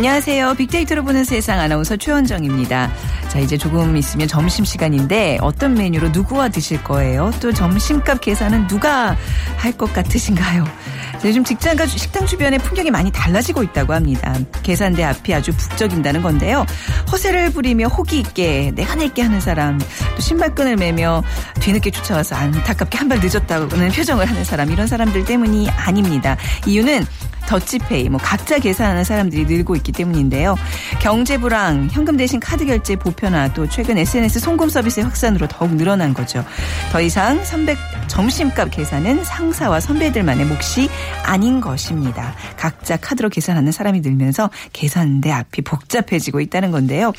안녕하세요. 빅데이터로 보는 세상 아나운서 최원정입니다. 자, 이제 조금 있으면 점심시간인데 어떤 메뉴로 누구와 드실 거예요? 또 점심값 계산은 누가 할 것 같으신가요? 자, 요즘 직장과 식당 주변의 풍경이 많이 달라지고 있다고 합니다. 계산대 앞이 아주 북적인다는 건데요. 허세를 부리며 호기 있게 내가 낼게 하는 사람, 또 신발끈을 매며 뒤늦게 쫓아와서 안타깝게 한 발 늦었다고는 표정을 하는 사람, 이런 사람들 때문이 아닙니다. 이유는 더치페이, 뭐 각자 계산하는 사람들이 늘고 있기 때문인데요. 경제 불황, 현금 대신 카드 결제 보편화, 또 최근 SNS 송금 서비스의 확산으로 더욱 늘어난 거죠. 더 이상 300 점심값 계산은 상사와 선배들만의 몫이 아닌 것입니다. 각자 카드로 계산하는 사람이 늘면서 계산대 앞이 복잡해지고 있다는 건데요.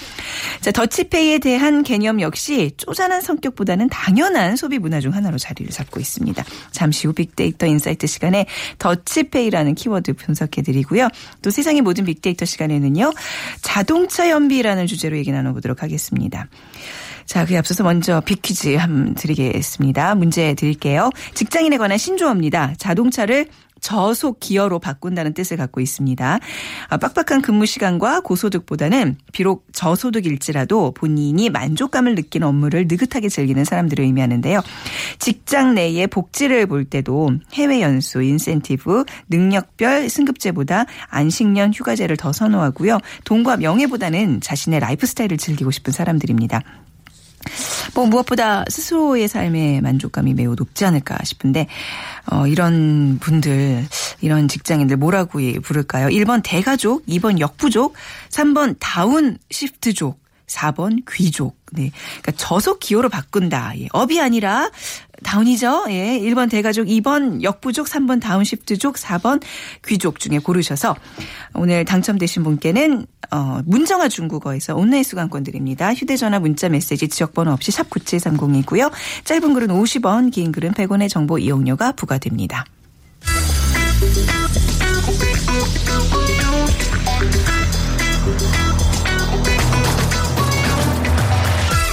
자, 더치페이에 대한 개념 역시 쪼잔한 성격보다는 당연한 소비 문화 중 하나로 자리를 잡고 있습니다. 잠시 후 빅데이터 insight 시간에 더치페이라는 키워드 분석해 드리고요. 또 세상의 모든 빅데이터 시간에는요. 자동차 연비라는 주제로 얘기 나눠보도록 하겠습니다. 자, 그에 앞서서 먼저 빅퀴즈 한번 드리겠습니다. 문제 드릴게요. 직장인에 관한 신조어입니다. 자동차를 저속 기어로 바꾼다는 뜻을 갖고 있습니다. 아, 빡빡한 근무 시간과 고소득보다는 비록 저소득일지라도 본인이 만족감을 느끼는 업무를 느긋하게 즐기는 사람들을 의미하는데요. 직장 내의 복지를 볼 때도 해외 연수, 인센티브, 능력별 승급제보다 안식년 휴가제를 더 선호하고요. 돈과 명예보다는 자신의 라이프 스타일을 즐기고 싶은 사람들입니다. 뭐 무엇보다 스스로의 삶의 만족감이 매우 높지 않을까 싶은데 어 이런 분들 이런 직장인들 뭐라고 부를까요? 1번 대가족, 2번 역부족, 3번 다운 시프트족, 4번 귀족. 네. 그러니까 저속 기호로 바꾼다. 예. 업이 아니라 다운이죠. 예. 1번 대가족, 2번 역부족, 3번 다운시프트족, 4번 귀족 중에 고르셔서 오늘 당첨되신 분께는 어, 문정아 중국어에서 온라인 수강권 드립니다. 휴대전화 문자 메시지 지역번호 없이 샵 9730이고요. 짧은 글은 50원, 긴 글은 100원의 정보 이용료가 부과됩니다.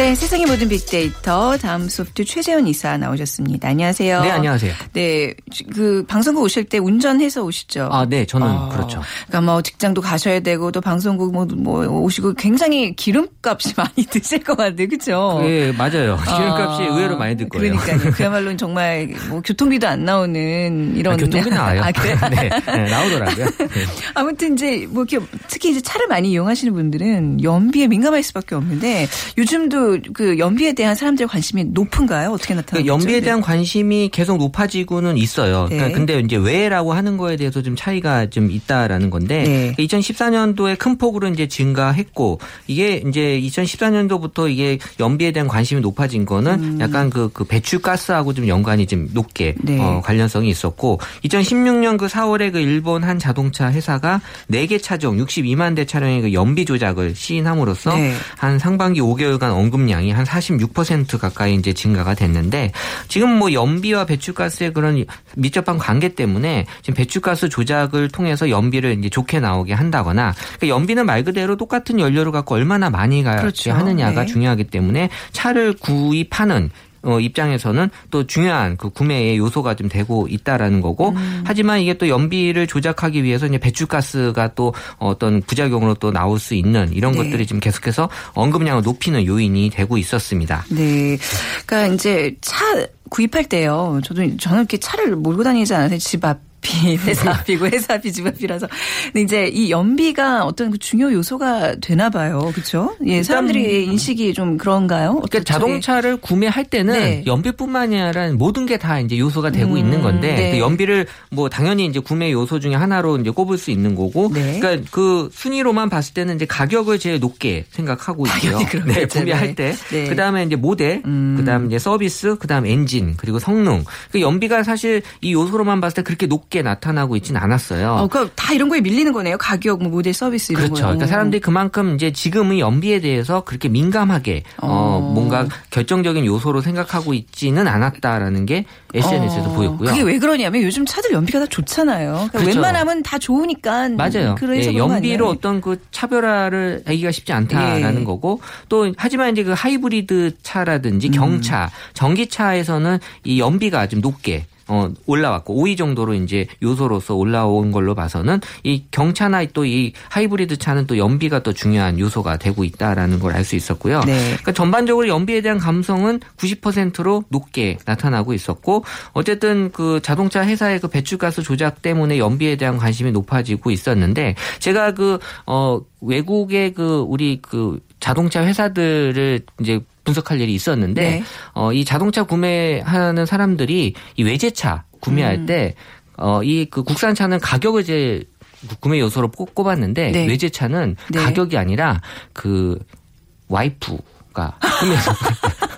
네, 세상의 모든 빅데이터 다음 소프트 최재원 이사 나오셨습니다. 안녕하세요. 네, 안녕하세요. 네, 그 방송국 오실 때 운전해서 오시죠? 아, 네, 저는 그렇죠. 그러니까 뭐 직장도 가셔야 되고 또 방송국 뭐, 뭐 오시고 굉장히 기름값이 많이 드실 것 같아요, 그렇죠? 예, 맞아요. 기름값이 아, 의외로 많이 들 거예요. 그러니까요. 그야말로 정말 뭐 교통비도 안 나오는 이런 아, 교통비 나와요. 아, 그래요? 네, 네, 나오더라고요. 네. 아무튼 이제 뭐 특히 이제 차를 많이 이용하시는 분들은 연비에 민감할 수밖에 없는데 요즘도 그 연비에 대한 사람들의 관심이 높은가요? 어떻게 나타나죠? 그러니까 연비에 대한 관심이 계속 높아지고는 있어요. 네. 그러니까 근데 이제 왜라고 하는 거에 대해서 좀 차이가 좀 있다라는 건데 네. 2014년도에 큰 폭으로 이제 증가했고 이게 이제 2014년도부터 이게 연비에 대한 관심이 높아진 거는 약간 그, 그 배출가스하고 좀 연관이 좀 높게 네. 어, 관련성이 있었고 2016년 그 4월에 그 일본 한 자동차 회사가 4개 차종 62만 대 차량의 그 연비 조작을 시인함으로써 네. 한 상반기 5개월간 언급 량이 한 46% 가까이 이제 증가가 됐는데 지금 뭐 연비와 배출가스의 그런 밀접한 관계 때문에 지금 배출가스 조작을 통해서 연비를 이제 좋게 나오게 한다거나 그러니까 연비는 말 그대로 똑같은 연료를 갖고 얼마나 많이 가게 그렇죠. 하느냐가 네. 중요하기 때문에 차를 구입하는 어, 입장에서는 또 중요한 그 구매의 요소가 좀 되고 있다라는 거고 음. 하지만 이게 또 연비를 조작하기 위해서 이제 배출가스가 또 어떤 부작용으로 또 나올 수 있는 이런 네. 것들이 지금 계속해서 언급량을 높이는 요인이 되고 있었습니다. 네. 그러니까 이제 차 구입할 때요. 저도 저는 이렇게 차를 몰고 다니지 않아서 집 앞 집앞이 회사앞이고 회사앞이 집앞이라서 근데 이제 이 연비가 어떤 그 중요 요소가 되나 봐요. 그렇죠? 예, 사람들이 인식이 좀 그런가요? 그러니까 자동차를 구매할 때는 네. 연비뿐만이 아니라 모든 게 다 이제 요소가 되고 음, 있는 건데 네. 그 연비를 뭐 당연히 이제 구매 요소 중에 하나로 이제 꼽을 수 있는 거고 네. 그러니까 그 순위로만 봤을 때는 이제 가격을 제일 높게 생각하고 있고요. 네, 구매할 네. 때 네. 그다음에 이제 모델, 음. 그다음에 이제 서비스, 그다음에 엔진, 그리고 성능. 그 연비가 사실 이 요소로만 봤을 때 그렇게 높게 나타나고 있진 않았어요. 어, 그러니까 다 이런 거에 밀리는 거네요. 가격, 뭐 모델 서비스 이런 그렇죠. 거. 그러니까 사람들이 그만큼 이제 지금은 연비에 대해서 그렇게 민감하게 어, 어. 뭔가 결정적인 요소로 생각하고 있지는 않았다라는 게 SNS에서 어, 보였고요. 그게 왜 그러냐면 요즘 차들 연비가 다 좋잖아요. 그러니까 그렇죠. 웬만하면 다 좋으니까 맞아요. 그래서 예, 연비로? 어떤 그 차별화를 하기가 쉽지 않다라는 예. 거고 또 하지만 이제 그 하이브리드 차라든지 음. 경차, 전기차에서는 이 연비가 좀 높게 어, 올라왔고 5위 정도로 이제 요소로서 올라온 걸로 봐서는 이 경차나 또 이 하이브리드 차는 또 연비가 또 중요한 요소가 되고 있다라는 걸 알 수 있었고요. 네. 그러니까 전반적으로 연비에 대한 감성은 90%로 높게 나타나고 있었고 어쨌든 그 자동차 회사의 그 배출가스 조작 때문에 연비에 대한 관심이 높아지고 있었는데 제가 그 어 외국의 그 우리 그 자동차 회사들을 이제 분석할 일이 있었는데 네. 어 이 자동차 구매하는 사람들이 이 외제차 구매할 음. 때 어 이 그 국산차는 가격을 이제 구매 요소로 꼽- 꼽았는데 네. 외제차는 네. 가격이 아니라 그 와이프 가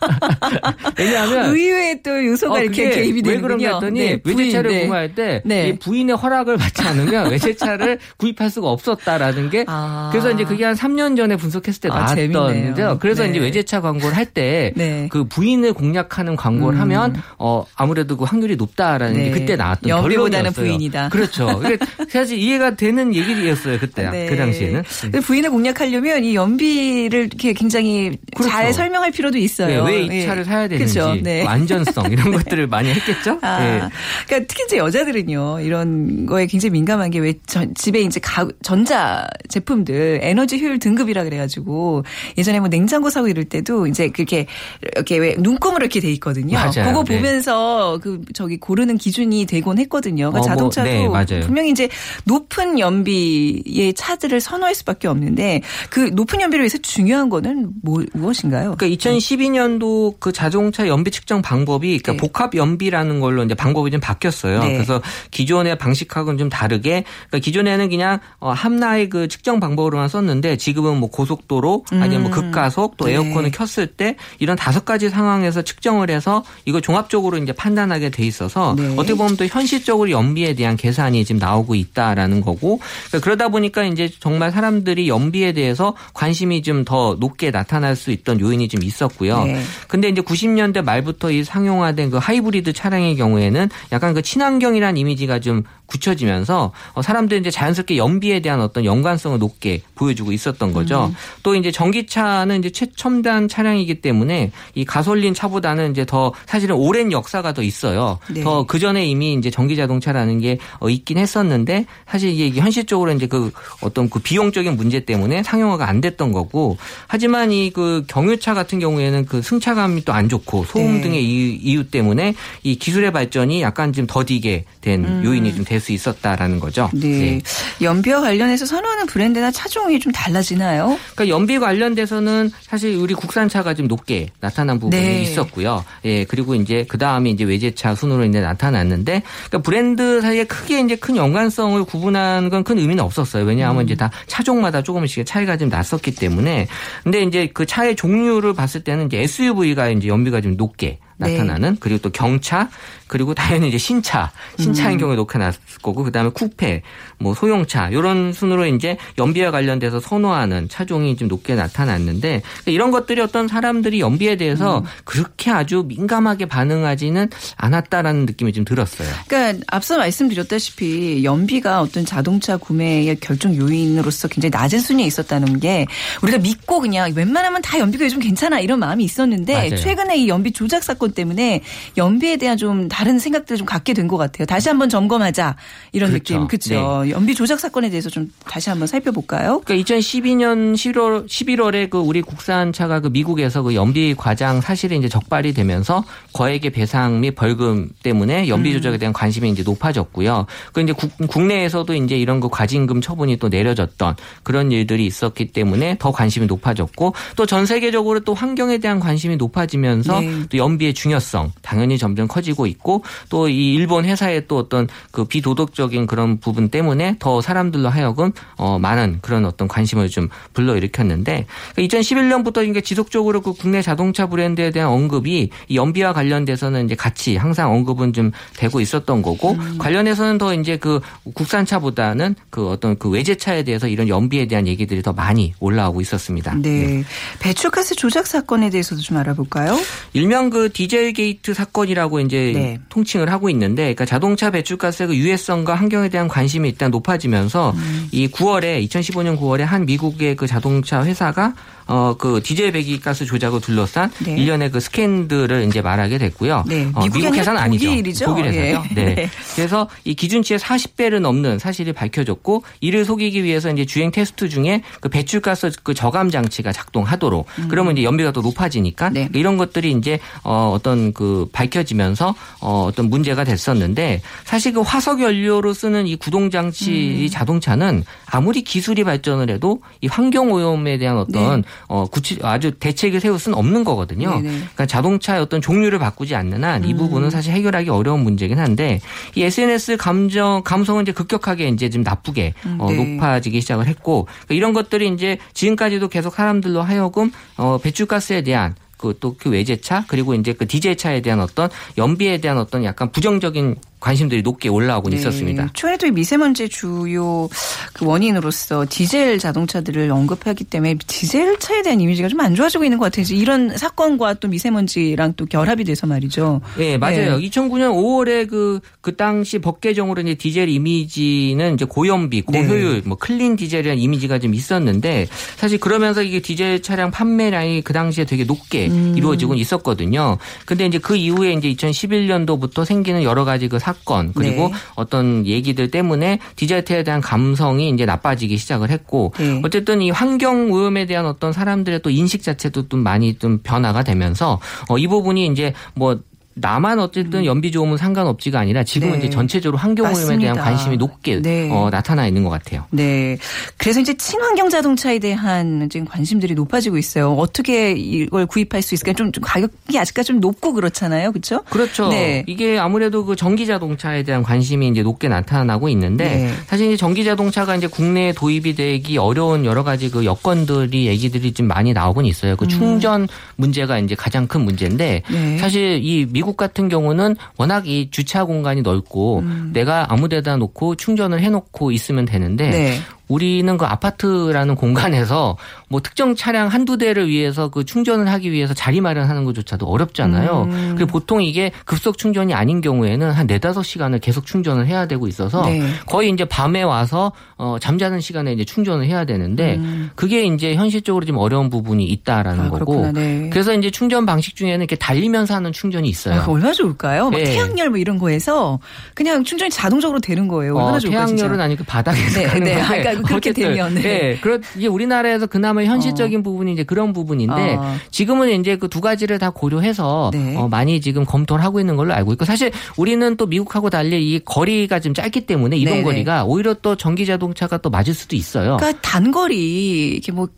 왜냐하면 의외의 또 요소가 어, 이렇게 개입이 왜 되는군요. 그런가 했더니 네, 부인, 외제차를 네. 구매할 때 네. 이 부인의 허락을 받지 않으면 외제차를 구입할 수가 없었다라는 게 아. 그래서 이제 그게 한 3년 전에 분석했을 때 아, 나왔던데요. 그래서 네. 이제 외제차 광고를 할 때그 네. 부인을 공략하는 광고를 음. 하면 어 아무래도 그 확률이 높다라는 네. 게 그때 나왔던 연비보다는. 부인이다. 그렇죠. 이게 사실 이해가 되는 얘기였어요 그때 네. 그 당시에는. 부인을 공략하려면 이 연비를 이렇게 굉장히 그렇죠. 잘 설명할 필요도 네, 있어요. 왜이 예. 차를 사야 되는지 그렇죠. 네. 뭐 안전성 이런 것들을 많이 했겠죠. 아, 네. 그러니까 특히 이제 여자들은요 이런 거에 굉장히 민감한 게 왜 집에 이제 가, 전자 제품들 에너지 효율 등급이라 그래가지고 예전에 뭐 냉장고 사고 이럴 때도 이제 그렇게 이렇게 왜 눈금으로 이렇게 돼 있거든요. 맞아요. 그거 네. 보면서 그 저기 고르는 기준이 되곤 했거든요. 그러니까 어, 뭐, 자동차도 네, 맞아요. 분명히 이제 높은 연비의 차들을 선호할 수밖에 없는데 그 높은 연비를 위해서 중요한 거는 뭐, 무엇 인가요? 그러니까 2012년도 그 자동차 연비 측정 방법이 그러니까 네. 복합 연비라는 걸로 이제 방법이 좀 바뀌었어요. 네. 그래서 기존의 방식하고는 좀 다르게 그러니까 기존에는 그냥 어, 함나의 그 측정 방법으로만 썼는데 지금은 뭐 고속도로 아니면 뭐 음. 급가속 또 네. 에어컨을 켰을 때 이런 다섯 가지 상황에서 측정을 해서 이거 종합적으로 이제 판단하게 돼 있어서 네. 어떻게 보면 또 현실적으로 연비에 대한 계산이 지금 나오고 있다라는 거고 그러니까 그러다 보니까 이제 정말 사람들이 연비에 대해서 관심이 좀 더 높게 나타날 수 있던 요인이 좀 있었고요. 네. 근데 이제 90년대 말부터 이 상용화된 그 하이브리드 차량의 경우에는 약간 그 친환경이라는 이미지가 좀 굳혀지면서 어, 사람들이 이제 자연스럽게 연비에 대한 어떤 연관성을 높게 보여주고 있었던 거죠. 음. 또 이제 전기차는 이제 최첨단 차량이기 때문에 이 가솔린 차보다는 이제 더 사실은 오랜 역사가 더 있어요. 네. 더그 전에 이미 이제 전기 자동차라는 게 어, 있긴 했었는데 사실 이게 현실적으로 이제 그 어떤 그 비용적인 문제 때문에 상용화가 안 됐던 거고 하지만 이 그 경유차 같은 경우에는 그 승차감이 또 안 좋고 소음 네. 등의 이유, 때문에 이 기술의 발전이 약간 좀 더디게 된 요인이 좀 될 수 있었다라는 거죠. 음. 네. 연비와 관련해서 선호하는 브랜드나 차종이 좀 달라지나요? 그러니까 연비 관련돼서는 사실 우리 국산차가 좀 높게 나타난 부분이 네. 있었고요. 예, 그리고 이제 그 다음에 이제 외제차 순으로 이제 나타났는데, 그러니까 브랜드 사이에 크게 이제 큰 연관성을 구분하는 건큰 의미는 없었어요. 왜냐하면 이제 다 차종마다 조금씩 차이가 좀 났었기 때문에. 근데 이제 그 차의 종류를 봤을 때는 이제 SUV가 이제 연비가 좀 높게 네. 나타나는 그리고 또 경차 그리고 당연히 이제 신차 신차인 경우에 높게 났을 거고 그다음에 쿠페 뭐 소형차 이런 순으로 이제 연비와 관련돼서 선호하는 차종이 좀 높게 나타났는데 이런 것들이 어떤 사람들이 연비에 대해서 그렇게 아주 민감하게 반응하지는 않았다라는 느낌이 좀 들었어요. 그러니까 앞서 말씀드렸다시피 연비가 어떤 자동차 구매의 결정 요인으로서 굉장히 낮은 순위에 있었다는 게 우리가 믿고 그냥 웬만하면 다 연비가 요즘 괜찮아 이런 마음이 있었는데 맞아요. 최근에 이 연비 조작 사건 사건 때문에 연비에 대한 좀 다른 생각들을 좀 갖게 된 것 같아요. 다시 한번 점검하자 이런 그렇죠. 느낌. 그렇죠. 연비 조작 사건에 대해서 좀 다시 한번 살펴볼까요? 그러니까 2012년 11월 11월에 그 우리 국산 차가 그 미국에서 그 연비 과장 사실이 이제 적발이 되면서 거액의 배상 및 벌금 때문에 연비 조작에 대한 관심이 이제 높아졌고요. 그 이제 국, 국내에서도 이제 이런 그 과징금 처분이 또 내려졌던 그런 일들이 있었기 때문에 더 관심이 높아졌고 또 전 세계적으로 또 환경에 대한 관심이 높아지면서 네. 또 연비의 중요성 당연히 점점 커지고 있고 또 이 일본 회사의 또 어떤 그 비도덕적인 그런 부분 때문에 더 사람들로 하여금 어 많은 그런 어떤 관심을 좀 불러일으켰는데 2011년부터 이게 지속적으로 그 국내 자동차 브랜드에 대한 언급이 이 연비와 관련돼서는 이제 같이 항상 언급은 좀 되고 있었던 거고 관련해서는 더 이제 그 국산차보다는 그 어떤 그 외제차에 대해서 이런 연비에 대한 얘기들이 더 많이 올라오고 있었습니다. 네. 배출가스 조작 사건에 대해서도 좀 알아볼까요? 일명 그 디젤 게이트 사건이라고 이제 네. 통칭을 하고 있는데, 그러니까 자동차 배출가스의 그 유해성과 환경에 대한 관심이 일단 높아지면서 음. 이 9월에 2015년 9월에 한 미국의 그 자동차 회사가 어 그 디젤 배기가스 조작을 둘러싼 네. 일련의 그 스캔들을 이제 말하게 됐고요. 네. 어, 미국 회사는 아니죠. 독일이죠? 독일 회사죠. 예. 네. 네. 그래서 이 기준치의 40배를 넘는 사실이 밝혀졌고 이를 속이기 위해서 이제 주행 테스트 중에 그 배출가스 그 저감 장치가 작동하도록 그러면 이제 연비가 더 높아지니까 네. 이런 것들이 이제 어 어떤 그 밝혀지면서 어 어떤 문제가 됐었는데 사실 그 화석 연료로 쓰는 이 구동 장치 이 자동차는 아무리 기술이 발전을 해도 이 환경 오염에 대한 어떤 어 구치 아주 대책을 세울 수는 없는 거거든요. 네, 네. 그러니까 자동차의 어떤 종류를 바꾸지 않는 한 이 부분은 사실 해결하기 어려운 문제긴 한데 이 SNS 감정 감성은 이제 급격하게 이제 좀 나쁘게 어, 네. 높아지기 시작을 했고 그러니까 이런 것들이 이제 지금까지도 계속 사람들로 하여금 어, 배출가스에 대한 그또그 외제차 그리고 이제 그 디젤 차에 대한 어떤 연비에 대한 어떤 약간 부정적인 관심들이 높게 올라오고 네. 있었습니다. 최근에도 이 미세먼지 주요 그 원인으로서 디젤 자동차들을 언급하기 때문에 디젤 차에 대한 이미지가 좀 안 좋아지고 있는 것 같아요. 이런 사건과 또 미세먼지랑 또 결합이 돼서 말이죠. 네, 맞아요. 네. 2009년 5월에 그, 그 당시 법 개정으로 이제 디젤 이미지는 이제 고연비, 네. 고효율, 뭐 클린 디젤이라는 이미지가 좀 있었는데 사실 그러면서 이게 디젤 차량 판매량이 그 당시에 되게 높게 음. 이루어지고 있었거든요. 근데 이제 그 이후에 이제 2011년도부터 생기는 여러 가지 그 사건 그리고 네. 어떤 얘기들 때문에 디젤차에 대한 감성이 이제 나빠지기 시작을 했고 네. 어쨌든 이 환경 오염에 대한 어떤 사람들의 또 인식 자체도 좀 많이 좀 변화가 되면서 어, 이 부분이 이제 뭐 나만 어쨌든 연비 좋으면 상관없지가 아니라 지금은 네. 이제 전체적으로 환경 오염에 대한. 관심이 높게 네. 어, 나타나 있는 것 같아요. 네. 그래서 이제 친환경 자동차에 대한 지금 관심들이 높아지고 있어요. 어떻게 이걸 구입할 수 있을까? 좀, 좀 가격이 아직까지 좀 높고 그렇잖아요. 그렇죠? 그렇죠. 네. 이게 아무래도 그 전기 자동차에 대한 관심이 이제 높게 나타나고 있는데 네. 사실 이제 전기 자동차가 이제 국내에 도입이 되기 어려운 여러 가지 그 여건들이 얘기들이 좀 많이 나오곤 있어요. 그 충전 문제가 이제 가장 큰 문제인데 음. 네. 사실 이 미국 같은 경우는 워낙 이 주차 공간이 넓고 음. 내가 아무데다 놓고 충전을 해놓고 있으면 되는데 네. 우리는 그 아파트라는 공간에서 뭐 특정 차량 한두 대를 위해서 그 충전을 하기 위해서 자리 마련하는 것조차도 어렵잖아요. 음. 그리고 보통 이게 급속 충전이 아닌 경우에는 한 네다섯 시간을 계속 충전을 해야 되고 있어서 네. 거의 이제 밤에 와서 어 잠자는 시간에 이제 충전을 해야 되는데 그게 이제 현실적으로 좀 어려운 부분이 있다라는 음. 아, 거고. 네. 그래서 이제 충전 방식 중에는 이렇게 달리면서 하는 충전이 있어요. 아, 얼마나 좋을까요? 막 네. 태양열 뭐 이런 거에서 그냥 충전이 자동적으로 되는 거예요. 얼마나 어, 좋을까요? 태양열은. 아니고 바닥에서 네, 가는 네. 건데 아, 그러니까 그렇게 되면, 네. 네. 그렇 이제 우리나라에서 그나마 현실적인 부분이 이제 그런 부분인데 어. 지금은 이제 그 두 가지를 다 고려해서 네. 어, 많이 지금 검토를 하고 있는 걸로 알고 있고 사실 우리는 또 미국하고 달리 이 거리가 좀 짧기 때문에 이동 네네. 거리가 오히려 또 전기 자동차가 또 맞을 수도 있어요. 그러니까 단거리 이렇게 뭐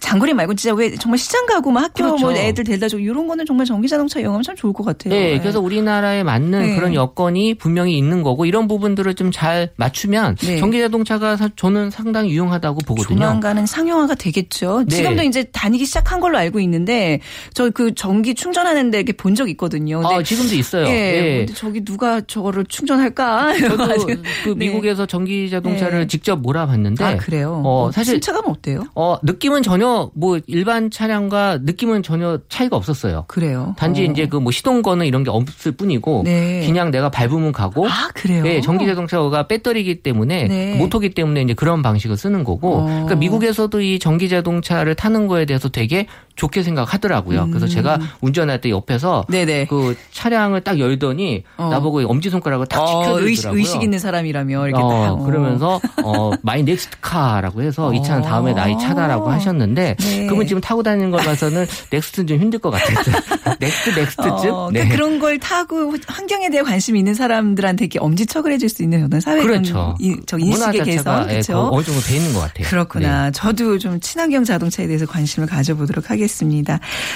장거리 말고 진짜 왜 정말 시장 가고 막 학교 그렇죠. 뭐 애들 데려다 주고 이런 거는 정말 전기 자동차 이용하면 참 좋을 것 같아요. 네, 그래서 우리나라에 맞는 네. 그런 여건이 분명히 있는 거고 이런 부분들을 좀 잘 맞추면 네. 전기 자동차가 사- 저는 상당히 유용하다고 보거든요. 조만간은 상용화가 되겠죠. 네. 지금도 이제 다니기 시작한 걸로 알고 있는데 저 그 전기 충전하는데 이렇게 본 적 있거든요. 아, 지금도 있어요. 예, 예. 근데 저기 누가 저거를 충전할까? 저도 그 네. 미국에서 전기 자동차를 네. 직접 몰아봤는데 아 그래요. 어, 사실 승차감은 어때요? 어, 느낌은 전혀 뭐 일반 차량과 느낌은 전혀 차이가 없었어요. 그래요. 단지 어. 이제 그 뭐 시동 거는 이런 게 없을 뿐이고 네. 그냥 내가 밟으면 가고 아 그래요. 네, 전기 자동차가 배터리이기 때문에 네. 모터기 때문에 이제 그런 방식을 쓰는 거고 어. 그러니까 미국에서도 이 전기 자동차를 타는 거에 대해서 되게 좋게 생각하더라고요. 그래서 음. 제가 운전할 때 옆에서 네네. 그 차량을 딱 열더니 어. 나보고 엄지 손가락을 딱 어, 치켜들더라고요. 의식, 있는 사람이라며 이렇게 딱. 어, 어. 그러면서 어 my next car라고 해서 이 차는 다음에 나의 차다라고 하셨는데 네. 그분 지금 타고 다니는 걸 봐서는 next는 좀 힘들 것 같아요. next next쯤. 어, 그러니까 그런 걸 타고 환경에 대해 관심이 있는 사람들한테 이렇게 엄지척을 해줄 수 있는 어떤 사회 그렇죠. 인, 저 문화 인식의 자체가 개선 예, 그렇죠. 어느 정도 돼 있는 것 같아요. 그렇구나. 네. 저도 좀 친환경 자동차에 대해서 관심을 가져보도록 하겠습니다.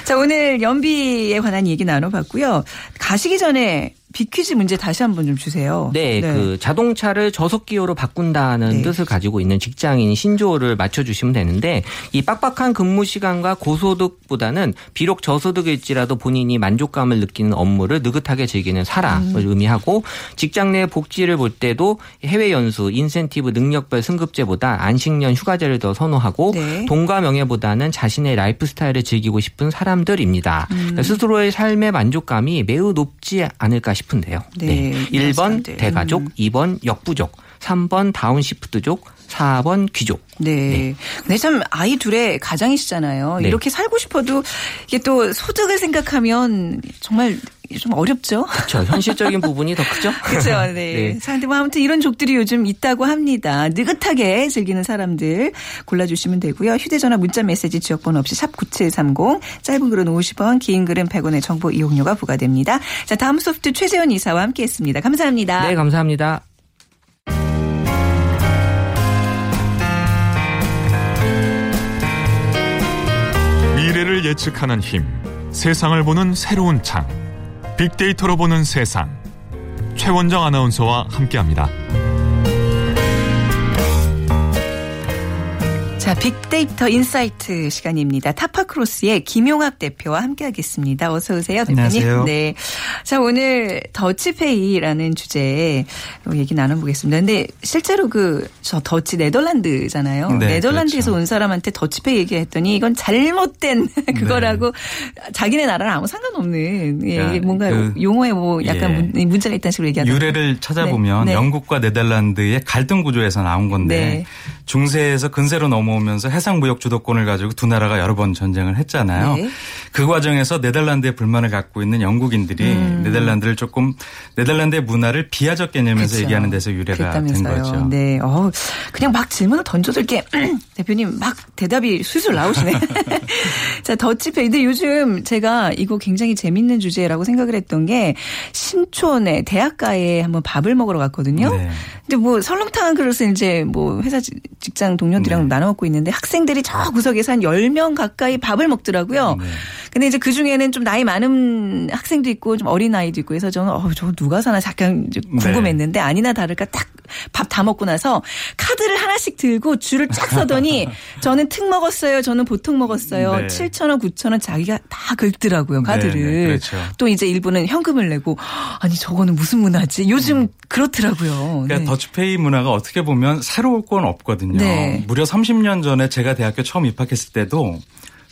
자, 오늘 연비에 관한 얘기 나눠봤고요. 가시기 전에 비퀴즈 문제 다시 한번 좀 주세요. 네, 그 자동차를 저속 기호로 바꾼다는 네. 뜻을 가지고 있는 직장인 신조어를 맞춰 주시면 되는데 이 빡빡한 근무 시간과 고소득보다는 비록 저소득일지라도 본인이 만족감을 느끼는 업무를 느긋하게 즐기는 사람을 음. 의미하고 직장 내 복지를 볼 때도 해외 연수, 인센티브, 능력별 승급제보다 안식년, 휴가제를 더 선호하고 네. 돈과 명예보다는 자신의 라이프 스타일을 즐기고 싶은 사람들입니다. 음. 그러니까 스스로의 삶의 만족감이 매우 높지 않을까 싶은데요. 네, 이런 1번 사람들. 대가족, 음. 2번 역부족, 3번 다운시프트족, 4번 귀족. 네. 근데 참 아이 둘의 가장이시잖아요. 네. 이렇게 살고 싶어도 이게 또 소득을 생각하면 정말 좀 어렵죠. 그렇죠. 현실적인 부분이 더 크죠? 그렇죠. 네. 네. 자, 근데 뭐 아무튼 이런 족들이 요즘 있다고 합니다. 느긋하게 즐기는 사람들 골라주시면 되고요. 휴대전화 문자 메시지 지역번호 없이 샵 9730 짧은 글은 50원 긴 글은 100원의 정보 이용료가 부과됩니다. 자 다음 소프트 최재원 이사와 함께했습니다. 감사합니다. 네, 감사합니다. 미래를 예측하는 힘, 세상을 보는 새로운 창, 빅데이터로 보는 세상. 최원정 아나운서와 함께합니다. 자, 빅데이터 insight 시간입니다. 타파크로스의 김용학 대표와 함께하겠습니다. 어서 오세요, 대표님. 안녕하세요. 네. 자, 오늘 더치페이라는 주제에 얘기 나눠보겠습니다. 근데 실제로 그, 저 더치 네덜란드잖아요. 네, 네덜란드에서 그렇죠. 온 사람한테 더치페이 얘기했더니 이건 잘못된 그거라고 자기네 나라랑 아무 상관없는 예, 야, 뭔가 그, 용어에 뭐 약간 예. 문, 문제가 있다는 식으로 얘기하더라고요. 유래를 찾아보면 네, 네. 영국과 네덜란드의 갈등 구조에서 나온 건데 네. 중세에서 근세로 넘어 오면서 해상 무역 주도권을 가지고 두 나라가 여러 번 전쟁을 했잖아요. 네. 그 과정에서 네덜란드에 불만을 갖고 있는 영국인들이 네덜란드를 조금 네덜란드의 문화를 비하적 개념에서 그렇죠. 얘기하는 데서 유래가 된 그랬다면서요. 거죠. 네. 어, 그냥 막 질문을 던져들게 대표님 막 대답이 술술 나오시네. 자, 더치페이. 근데 요즘 제가 이거 굉장히 재밌는 주제라고 생각을 했던 게 신촌에 대학가에 한번 밥을 먹으러 갔거든요. 네. 근데 뭐 설렁탕 그릇을 이제 뭐 회사 지- 직장 동료들이랑 네. 나눠 먹고 있는데 학생들이 저 구석에서 한 10명 가까이 밥을 먹더라고요. 네. 근데 이제 그 중에는 좀 나이 많은 학생도 있고 좀 어린 아이도 있고 해서 저는 어, 저거 누가 사나 잠깐 네. 궁금했는데 아니나 다를까 딱 밥 다 먹고 나서 카드를 하나씩 들고 줄을 쫙 서더니 저는 특 먹었어요. 저는 보통 먹었어요. 네. 7,000원, 9,000원 자기가 다 긁더라고요. 카드를. 네, 네, 그렇죠. 또 이제 일부는 현금을 내고 아니 저거는 무슨 문화지? 요즘 그렇더라고요. 그러니까 네. 더치페이 문화가 어떻게 보면 새로울 건 없거든요. 네. 무려 30년 전에 제가 대학교 처음 입학했을 때도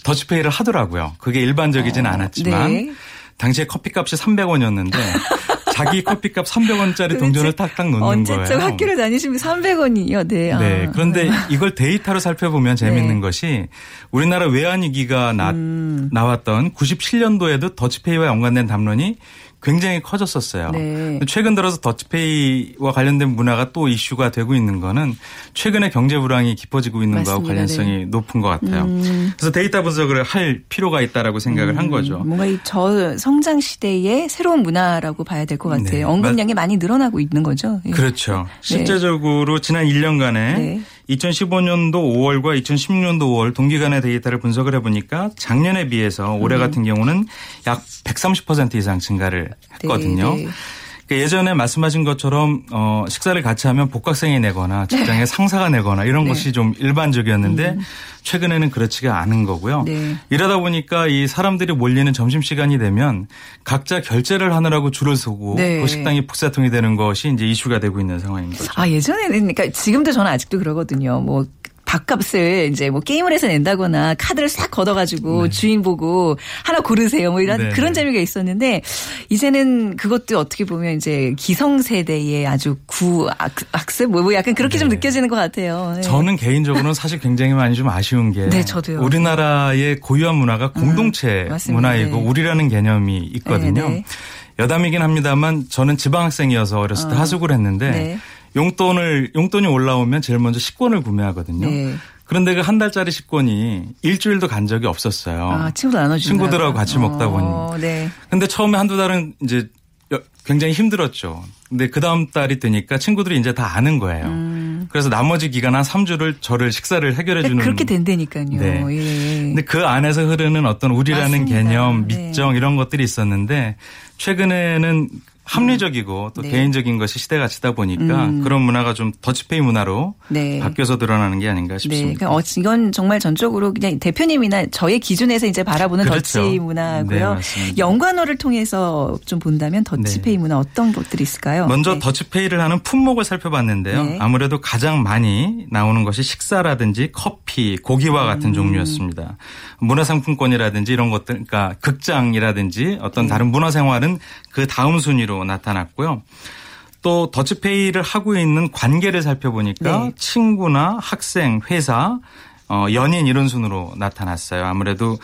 더치페이를 하더라고요. 그게 일반적이진 않았지만 네. 당시에 커피값이 300원이었는데 자기 커피값 300원짜리 동전을 탁탁 놓는 언제적 거예요. 학교를 다니시면 300원이요. 네. 네. 아. 그런데 이걸 데이터로 살펴보면 재밌는 네. 것이 우리나라 외환위기가 나, 음. 나왔던 97년도에도 더치페이와 연관된 담론이 굉장히 커졌었어요. 네. 최근 들어서 더치페이와 관련된 문화가 또 이슈가 되고 있는 거는 최근에 경제 불황이 깊어지고 있는 거하고 맞습니다. 네. 관련성이 높은 것 같아요. 그래서 데이터 분석을 할 필요가 있다라고 생각을 한 거죠. 뭔가 이 저 성장 시대의 새로운 문화라고 봐야 될 것 같아요. 네. 언급량이 많이 늘어나고 있는 거죠. 예. 그렇죠. 실제적으로 지난 1년간에 네. 2015년도 5월과 2016년도 5월 동기간의 데이터를 분석을 해보니까 작년에 비해서 올해 음. 같은 경우는 약 130% 이상 증가를 했거든요. 네, 네. 그러니까 예전에 말씀하신 것처럼 어, 식사를 같이 하면 복학생이 내거나 직장에 상사가 내거나 이런 네. 것이 좀 일반적이었는데 최근에는 그렇지가 않은 거고요. 네. 이러다 보니까 이 사람들이 몰리는 점심 시간이 되면 각자 결제를 하느라고 줄을 서고 네. 그 식당이 북사통이 되는 것이 이제 이슈가 되고 있는 상황인 거죠. 아 예전에는 그러니까 지금도 저는 아직도 그러거든요. 뭐 밥값을 이제 뭐 게임을 해서 낸다거나 카드를 싹 걷어가지고 주인 보고 하나 고르세요. 뭐 이런 네, 그런 네. 재미가 있었는데 이제는 그것도 어떻게 보면 이제 기성 세대의 아주 구악습 뭐, 뭐 약간 그렇게 좀 네. 느껴지는 것 같아요. 네. 저는 개인적으로는 사실 굉장히 많이 좀 아쉬운 게 네. 우리나라의 고유한 문화가 공동체 맞습니다. 문화이고 네. 우리라는 개념이 있거든요. 네, 네. 여담이긴 합니다만 저는 지방학생이어서 어렸을 때 하숙을 했는데 네. 용돈을 용돈이 올라오면 제일 먼저 식권을 구매하거든요. 네. 그런데 그 한 달짜리 식권이 일주일도 간 적이 없었어요. 아, 친구들 나눠주는 친구들하고 같이 먹다 보니. 네. 근데 처음에 한두 달은 이제 여- 굉장히 힘들었죠. 근데 그 다음 달이 되니까 친구들이 이제 다 아는 거예요. 그래서 나머지 기간 한 3주를 저를 식사를 해결해 주는 음. 그렇게 된다니까요. 네. 예. 근데 그 안에서 흐르는 어떤 우리라는 맞습니다. 개념, 네. 밑정 이런 것들이 있었는데 최근에는 합리적이고 또 네. 개인적인 것이 시대가 지다 보니까 음. 그런 문화가 좀 더치페이 문화로 네. 바뀌어서 드러나는 게 아닌가 네, 싶습니다. 그러니까 어, 이건 정말 전적으로 그냥 대표님이나 저의 기준에서 이제 바라보는 그렇죠. 더치 문화고요. 네. 연관어를 통해서 좀 본다면 더치페이 네. 문화 어떤 것들이 있을까요? 먼저 네. 더치페이를 하는 품목을 살펴봤는데요. 네. 아무래도 가장 많이 나오는 것이 식사라든지 커피, 고기와 음. 같은 종류였습니다. 문화상품권이라든지 이런 것들, 그러니까 극장이라든지 어떤 네. 다른 문화생활은 그 다음 순위로 나타났고요. 또 더치페이를 하고 있는 관계를 살펴보니까 네. 친구나 학생, 회사, 어, 연인 이런 순으로 나타났어요. 아무래도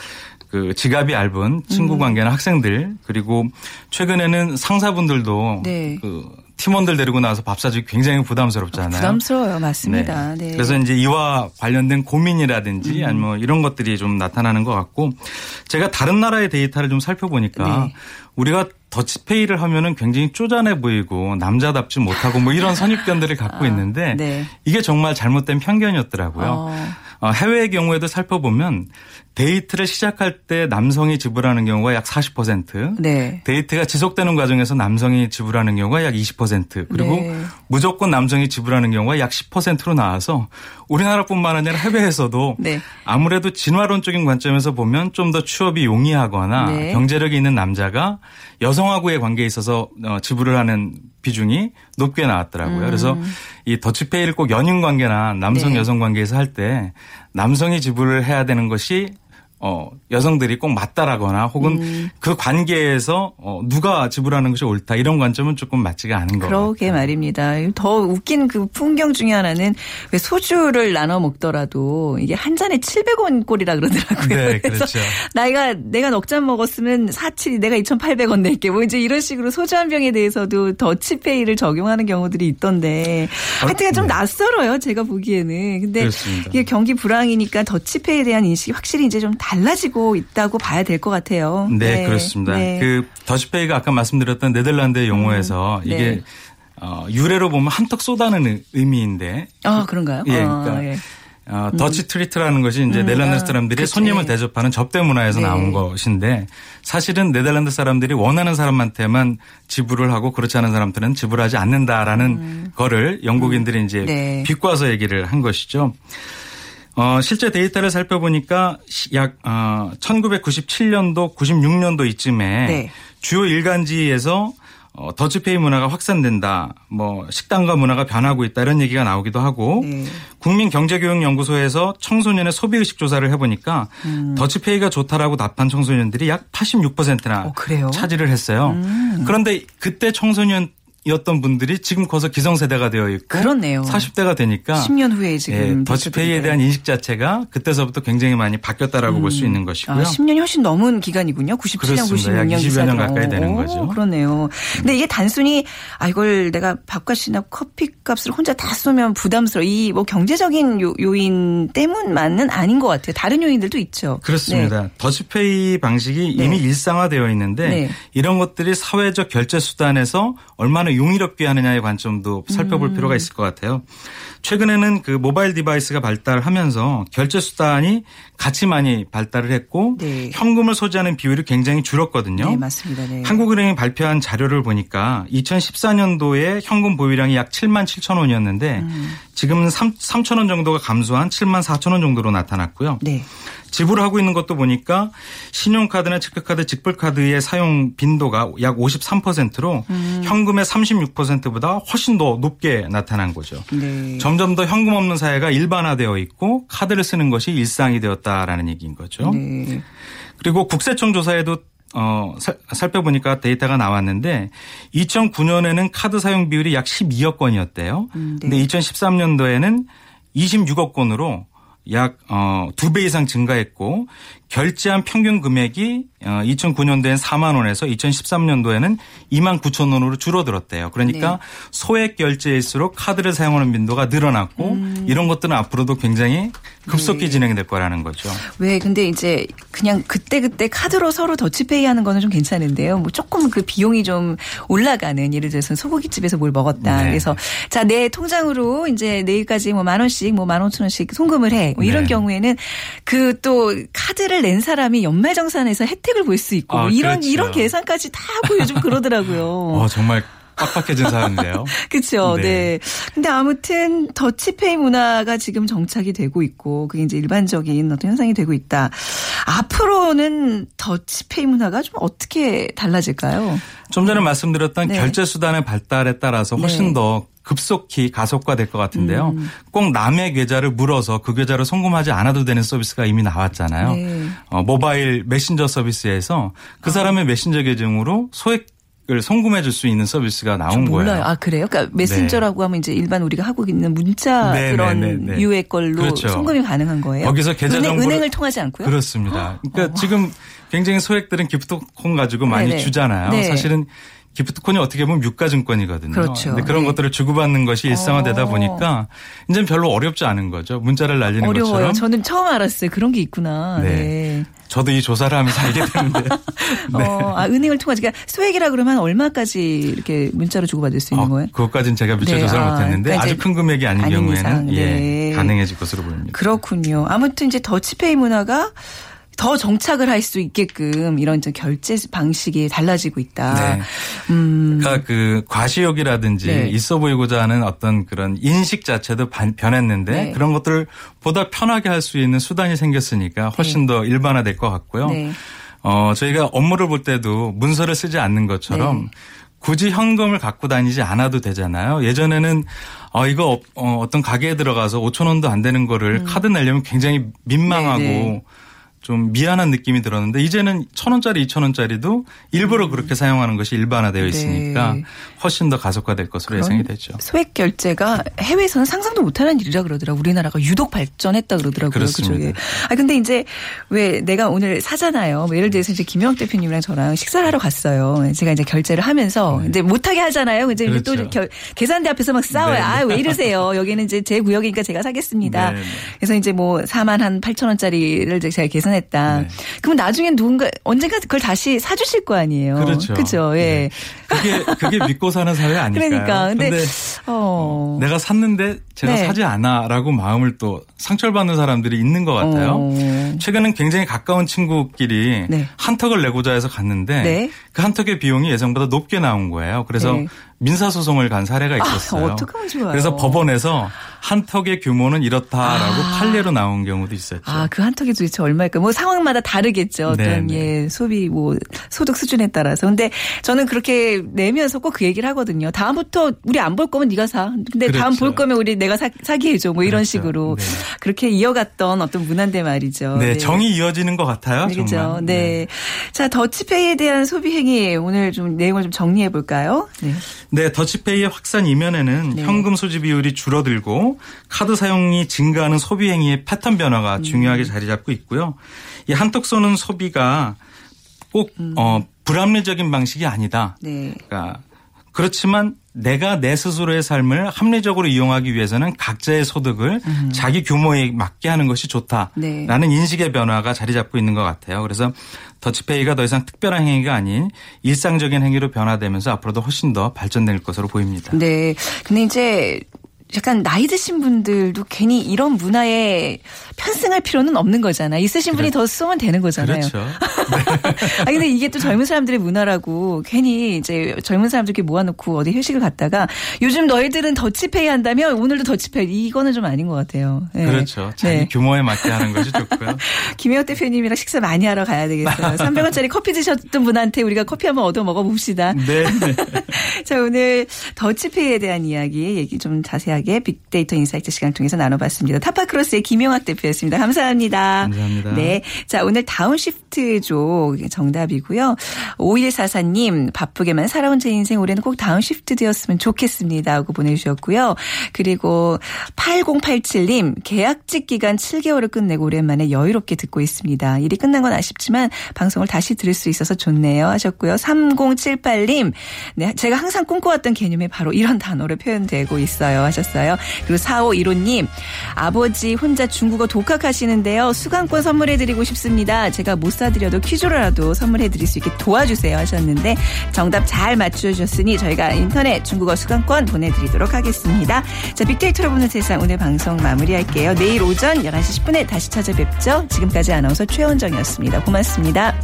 그 지갑이 얇은 음. 친구 관계나 학생들 그리고 최근에는 상사분들도 네. 그 팀원들 데리고 나와서 밥 사주기 굉장히 부담스럽잖아요. 부담스러워요. 맞습니다. 네. 그래서 이제 이와 관련된 고민이라든지 음. 아니면 뭐 이런 것들이 좀 나타나는 것 같고 제가 다른 나라의 데이터를 좀 살펴보니까 네. 우리가 더치페이를 하면은 굉장히 쪼잔해 보이고 남자답지 못하고 뭐 이런 선입견들을 갖고 있는데 네. 이게 정말 잘못된 편견이었더라고요. 어. 어, 해외의 경우에도 살펴보면 데이트를 시작할 때 남성이 지불하는 경우가 약 40%. 네. 데이트가 지속되는 과정에서 남성이 지불하는 경우가 약 20% 그리고 네. 무조건 남성이 지불하는 경우가 약 10%로 나와서 우리나라뿐만 아니라 해외에서도 네. 아무래도 진화론적인 관점에서 보면 좀 더 취업이 용이하거나 네. 경제력이 있는 남자가 여성하고의 관계에 있어서 어, 지불을 하는 비중이 높게 나왔더라고요. 그래서 이 더치페이를 꼭 연인 관계나 남성 음. 네. 여성 관계에서 할 때 남성이 지불을 해야 되는 것이 어, 여성들이 꼭 맞다라거나 혹은 음. 그 관계에서 어, 누가 지불하는 것이 옳다 이런 관점은 조금 맞지가 않은 것 그러게 같아요. 말입니다. 더 웃긴 그 풍경 중에 하나는 왜 소주를 나눠 먹더라도 이게 한 잔에 700원 꼴이라 그러더라고요. 네, 그래서 그렇죠. 나이가 내가 넉 잔 먹었으면 47이 내가 2,800원 낼게. 뭐 이제 이런 식으로 소주 한 병에 대해서도 더치페이를 적용하는 경우들이 있던데 하여튼 좀 네. 낯설어요. 제가 보기에는. 근데 그렇습니다. 이게 경기 불황이니까 더치페이에 대한 인식이 확실히 이제 좀 달라지고 있다고 봐야 될 것 같아요. 네, 그렇습니다. 네. 그 더치페이가 아까 말씀드렸던 네덜란드의 용어에서 네. 이게 어, 유래로 보면 한턱 쏜다는 의- 의미인데 아, 그런가요? 예, 아, 그러니까 예. 어, Dutch treat라는 것이 이제 네덜란드 아, 사람들이 그치. 손님을 대접하는 접대 문화에서 네. 나온 것인데 사실은 네덜란드 사람들이 원하는 사람한테만 지불을 하고 그렇지 않은 사람들은 지불하지 않는다라는 거를 영국인들이 이제 음. 네. 비꼬아서 얘기를 한 것이죠. 어, 실제 데이터를 살펴보니까 시- 약 어, 1997년도, 96년도 이쯤에 네. 주요 일간지에서 어, 더치페이 문화가 확산된다. 뭐 식단과 문화가 변하고 있다 이런 얘기가 나오기도 하고 네. 국민경제교육연구소에서 청소년의 소비의식 조사를 해보니까 더치페이가 좋다라고 답한 청소년들이 약 86%나 어? 차지를 했어요. 그런데 그때 청소년 이었던 분들이 지금 커서 기성세대가 되어 있고 그렇네요. 40대가 되니까 10년 후에 지금 예, 더치페이에. 대한 인식 자체가 그때서부터 굉장히 많이 바뀌었다라고 볼수 있는 것이고요. 아, 10년이 훨씬 넘은 기간이군요. 97년, 그렇습니다. 약 96년 20여 년 가까이 되는 오, 거죠. 그러네요. 근데 이게 단순히 아 이걸 내가 밥값이나 커피값을 혼자 다 쏘면 부담스러워. 이 뭐 경제적인 요, 요인 때문만은 아닌 것 같아요. 다른 요인들도 있죠. 그렇습니다. 더치페이 방식이 네. 이미 일상화되어 있는데 네. 이런 것들이 사회적 결제 수단에서 얼마나 용이롭게 하느냐의 관점도 살펴볼 음. 필요가 있을 것 같아요. 최근에는 그 모바일 device가 발달하면서 결제 수단이 같이 많이 발달을 했고 네. 현금을 소지하는 비율이 굉장히 줄었거든요. 네, 맞습니다. 네. 한국은행이 발표한 자료를 보니까 2014년도에 현금 보유량이 약 7만 7천 원이었는데 음. 지금은 3, 3천 원 정도가 감소한 7만 4천 원 정도로 나타났고요. 네. 지불하고 있는 것도 보니까 신용카드나 체크카드, 직불카드의 사용 빈도가 약 53%로 음. 현금의 36%보다 훨씬 더 높게 나타난 거죠. 네. 점점 더 현금 없는 사회가 일반화되어 있고 카드를 쓰는 것이 일상이 되었다라는 얘기인 거죠. 네. 그리고 국세청 조사에도 어, 살, 살펴보니까 데이터가 나왔는데 2009년에는 카드 사용 비율이 약 12억 건이었대요. 음, 네. 근데 2013년도에는 26억 건으로 약, 어, 두배 이상 증가했고, 결제한 평균 금액이, 어, 2009년도엔 4만 원에서 2013년도에는 2만 9천 원으로 줄어들었대요. 그러니까 네. 소액 결제일수록 카드를 사용하는 빈도가 늘어났고, 음. 이런 것들은 앞으로도 굉장히 급속히 네. 진행될 거라는 거죠. 왜 근데 이제 그냥 그때 그때 카드로 서로 더치페이 하는 거는 좀 괜찮은데요. 뭐 조금 그 비용이 좀 올라가는 예를 들어서 소고기 집에서 뭘 먹었다. 네. 그래서 자 내 통장으로 이제 내일까지 뭐 만 원씩 뭐 만 오천 원씩 송금을 해. 뭐 이런 네. 경우에는 그 또 카드를 낸 사람이 연말정산에서 혜택을 볼 수 있고 아, 뭐 이런 그렇죠. 이런 계산까지 다 하고 요즘 그러더라고요. 어, 정말 빡빡해진 사회인데요. 그렇죠. 네. 네. 근데 아무튼 더치페이 문화가 지금 정착이 되고 있고 그게 이제 일반적인 어떤 현상이 되고 있다. 앞으로는 더치페이 문화가 좀 어떻게 달라질까요? 좀 전에 말씀드렸던 네. 결제 수단의 발달에 따라서 훨씬 네. 더 급속히 가속화될 것 같은데요. 음. 꼭 남의 계좌를 물어서 그 계좌를 송금하지 않아도 되는 서비스가 이미 나왔잖아요. 네. 어, 모바일 메신저 서비스에서 아. 그 사람의 메신저 계정으로 소액 을 송금해 줄 수 있는 서비스가 나온 몰라요. 거예요. 아 그래요? 그러니까 메신저라고 하면 이제 일반 우리가 하고 있는 문자 네, 그런 네, 네, 네. 유의 걸로 그렇죠. 송금이 가능한 거예요. 거기서 계좌 은행, 정보를- 은행을 통하지 않고요. 그렇습니다. 그러니까 지금 굉장히 소액들은 기프트콘 가지고 많이 네네. 주잖아요. 네. 사실은 기프트콘이 어떻게 보면 유가증권이거든요. 그렇죠. 근데 그런 네. 것들을 주고받는 것이 일상화되다 어. 보니까 이제는 별로 어렵지 않은 거죠. 문자를 날리는 어려워요. 것처럼. 저는 처음 알았어요. 그런 게 있구나. 네. 네. 저도 이 조사를 하면서 알게 되는데. 네. 어, 아, 은행을 통하지. 그러니까 소액이라 그러면 얼마까지 이렇게 문자로 주고받을 수 있는 어, 거예요? 그것까지는 제가 미처 네. 조사를 아, 못했는데 그러니까 아주 이제 큰 금액이 아닌 아닌 경우에는 이상, 예, 네. 가능해질 것으로 보입니다. 그렇군요. 아무튼 이제 더치페이 문화가 더 정착을 할 수 있게끔 이런 좀 결제 방식이 달라지고 있다. 네. 음. 그러니까 그 과시욕이라든지 네. 있어 보이고자 하는 어떤 그런 인식 자체도 반- 변했는데 네. 그런 것들을 보다 편하게 할 수 있는 수단이 생겼으니까 훨씬 더 일반화될 것 같고요. 네. 어, 저희가 업무를 볼 때도 문서를 쓰지 않는 것처럼 네. 굳이 현금을 갖고 다니지 않아도 되잖아요. 예전에는 어, 이거 어, 어떤 가게에 들어가서 5천 원도 안 되는 거를 카드 내려면 굉장히 민망하고 음. 네, 네. 좀 미안한 느낌이 들었는데 이제는 천 원짜리, 이천 원짜리도 일부러 그렇게 사용하는 것이 일반화되어 네. 있으니까 훨씬 더 가속화될 것으로 예상이 되죠. 소액 결제가 해외에서는 상상도 못하는 일이라 그러더라고요. 우리나라가 유독 발전했다 그러더라고요. 그렇습니다. 그쪽에. 아 근데 이제 왜 내가 오늘 사잖아요. 뭐 예를 들어서 이제 김영 대표님이랑 저랑 식사를 하러 갔어요. 제가 이제 결제를 하면서 이제 못하게 하잖아요. 이제 네. 그렇죠. 또 결- 계산대 앞에서 막 싸워요. 네, 네. 아왜 이러세요? 여기는 이제 제 구역이니까 제가 사겠습니다. 네, 네. 그래서 이제 뭐 4만 한 8천 원짜리를 이제 제가 계산 했다. 네. 그러면 나중에 누군가 언젠가 그걸 다시 사주실 거 아니에요. 그렇죠. 그죠. 예. 네. 그게 그게 믿고 사는 사회 아닐까요? 그러니까 근데, 근데 어. 내가 샀는데 제가 네. 사지 않아라고 마음을 또 상처를 받는 사람들이 있는 것 같아요. 어. 최근엔 굉장히 가까운 친구끼리 네. 한턱을 내고자 해서 갔는데 네. 그 한턱의 비용이 예상보다 높게 나온 거예요. 그래서 네. 민사소송을 간 사례가 있었어요. 어떡하면 좋아요. 그래서 법원에서 한턱의 규모는 이렇다라고 아. 판례로 나온 경우도 있었죠. 아, 그 한턱이 도대체 얼마일까? 뭐 상황마다 다르겠죠. 어떤 네, 네. 예, 소비 뭐 소득 수준에 따라서. 근데 저는 그렇게 내면서 꼭 그 얘기를 하거든요. 다음부터 우리 안 볼 거면 네가 사. 근데 그렇죠. 다음 볼 거면 우리 내가 사, 사게 해줘. 뭐 이런 그렇죠. 식으로 네. 그렇게 이어갔던 어떤 문화인데 말이죠. 네, 정이 이어지는 것 같아요. 네, 그죠. 정말. 네. 자, 더치페이에 대한 소비 행위 오늘 좀 내용을 좀 정리해 볼까요? 네. 네, 더치페이의 확산 이면에는 네. 현금 소지 비율이 줄어들고 카드 사용이 증가하는 소비 행위의 패턴 음. 변화가 중요하게 자리 잡고 있고요. 이 한턱 쏘는 소비가 꼭 어, 불합리적인 방식이 아니다. 네. 그러니까 그렇지만 내가 내 스스로의 삶을 합리적으로 이용하기 위해서는 각자의 소득을 자기 규모에 맞게 하는 것이 좋다라는 네. 인식의 변화가 자리 잡고 있는 것 같아요. 그래서 더치페이가 더 이상 특별한 행위가 아닌 일상적인 행위로 변화되면서 앞으로도 훨씬 더 발전될 것으로 보입니다. 네. 근데 이제 약간 나이 드신 분들도 괜히 이런 문화에 편승할 필요는 없는 거잖아요. 있으신 분이 더 쓰면 되는 거잖아요. 그렇죠. 아 근데 이게 또 젊은 사람들의 문화라고 괜히 이제 젊은 사람들 이렇게 모아놓고 어디 회식을 갔다가 요즘 너희들은 더치페이 한다면 오늘도 더치페이 이거는 좀 아닌 것 같아요. 네. 그렇죠. 자기 네. 규모에 맞게 하는 것이 좋고요. 김혜호 대표님이랑 식사 많이 하러 가야 되겠어요. 300원짜리 커피 드셨던 분한테 우리가 커피 한번 얻어 먹어 봅시다. 네. 자, 오늘 더치페이에 대한 이야기, 얘기 좀 자세 하게 빅데이터 insight 시간을 통해서 나눠봤습니다. 타파크로스의 김용학 대표였습니다. 감사합니다. 감사합니다. 네. 자, 오늘 downshift족 정답이고요. 5144님, 바쁘게만 살아온 제 인생 올해는 꼭 downshift 되었으면 좋겠습니다. 하고 보내주셨고요. 그리고 8087님, 계약직 기간 7개월을 끝내고 오랜만에 여유롭게 듣고 있습니다. 일이 끝난 건 아쉽지만 방송을 다시 들을 수 있어서 좋네요. 하셨고요. 3078님, 네, 제가 항상 꿈꿔왔던 개념이 바로 이런 단어로 표현되고 있어요. 하셨 어요. 그리고 4515님, 아버지 혼자 중국어 독학하시는데요. 수강권 선물해드리고 싶습니다. 제가 못 사드려도 퀴즈로라도 선물해드릴 수 있게 도와주세요. 하셨는데 정답 잘 맞춰주셨으니 저희가 인터넷 중국어 수강권 보내드리도록 하겠습니다. 자, 빅데이터로 보는 세상 오늘 방송 마무리할게요. 내일 오전 11시 10분에 다시 찾아뵙죠. 지금까지 아나운서 최원정이었습니다. 고맙습니다.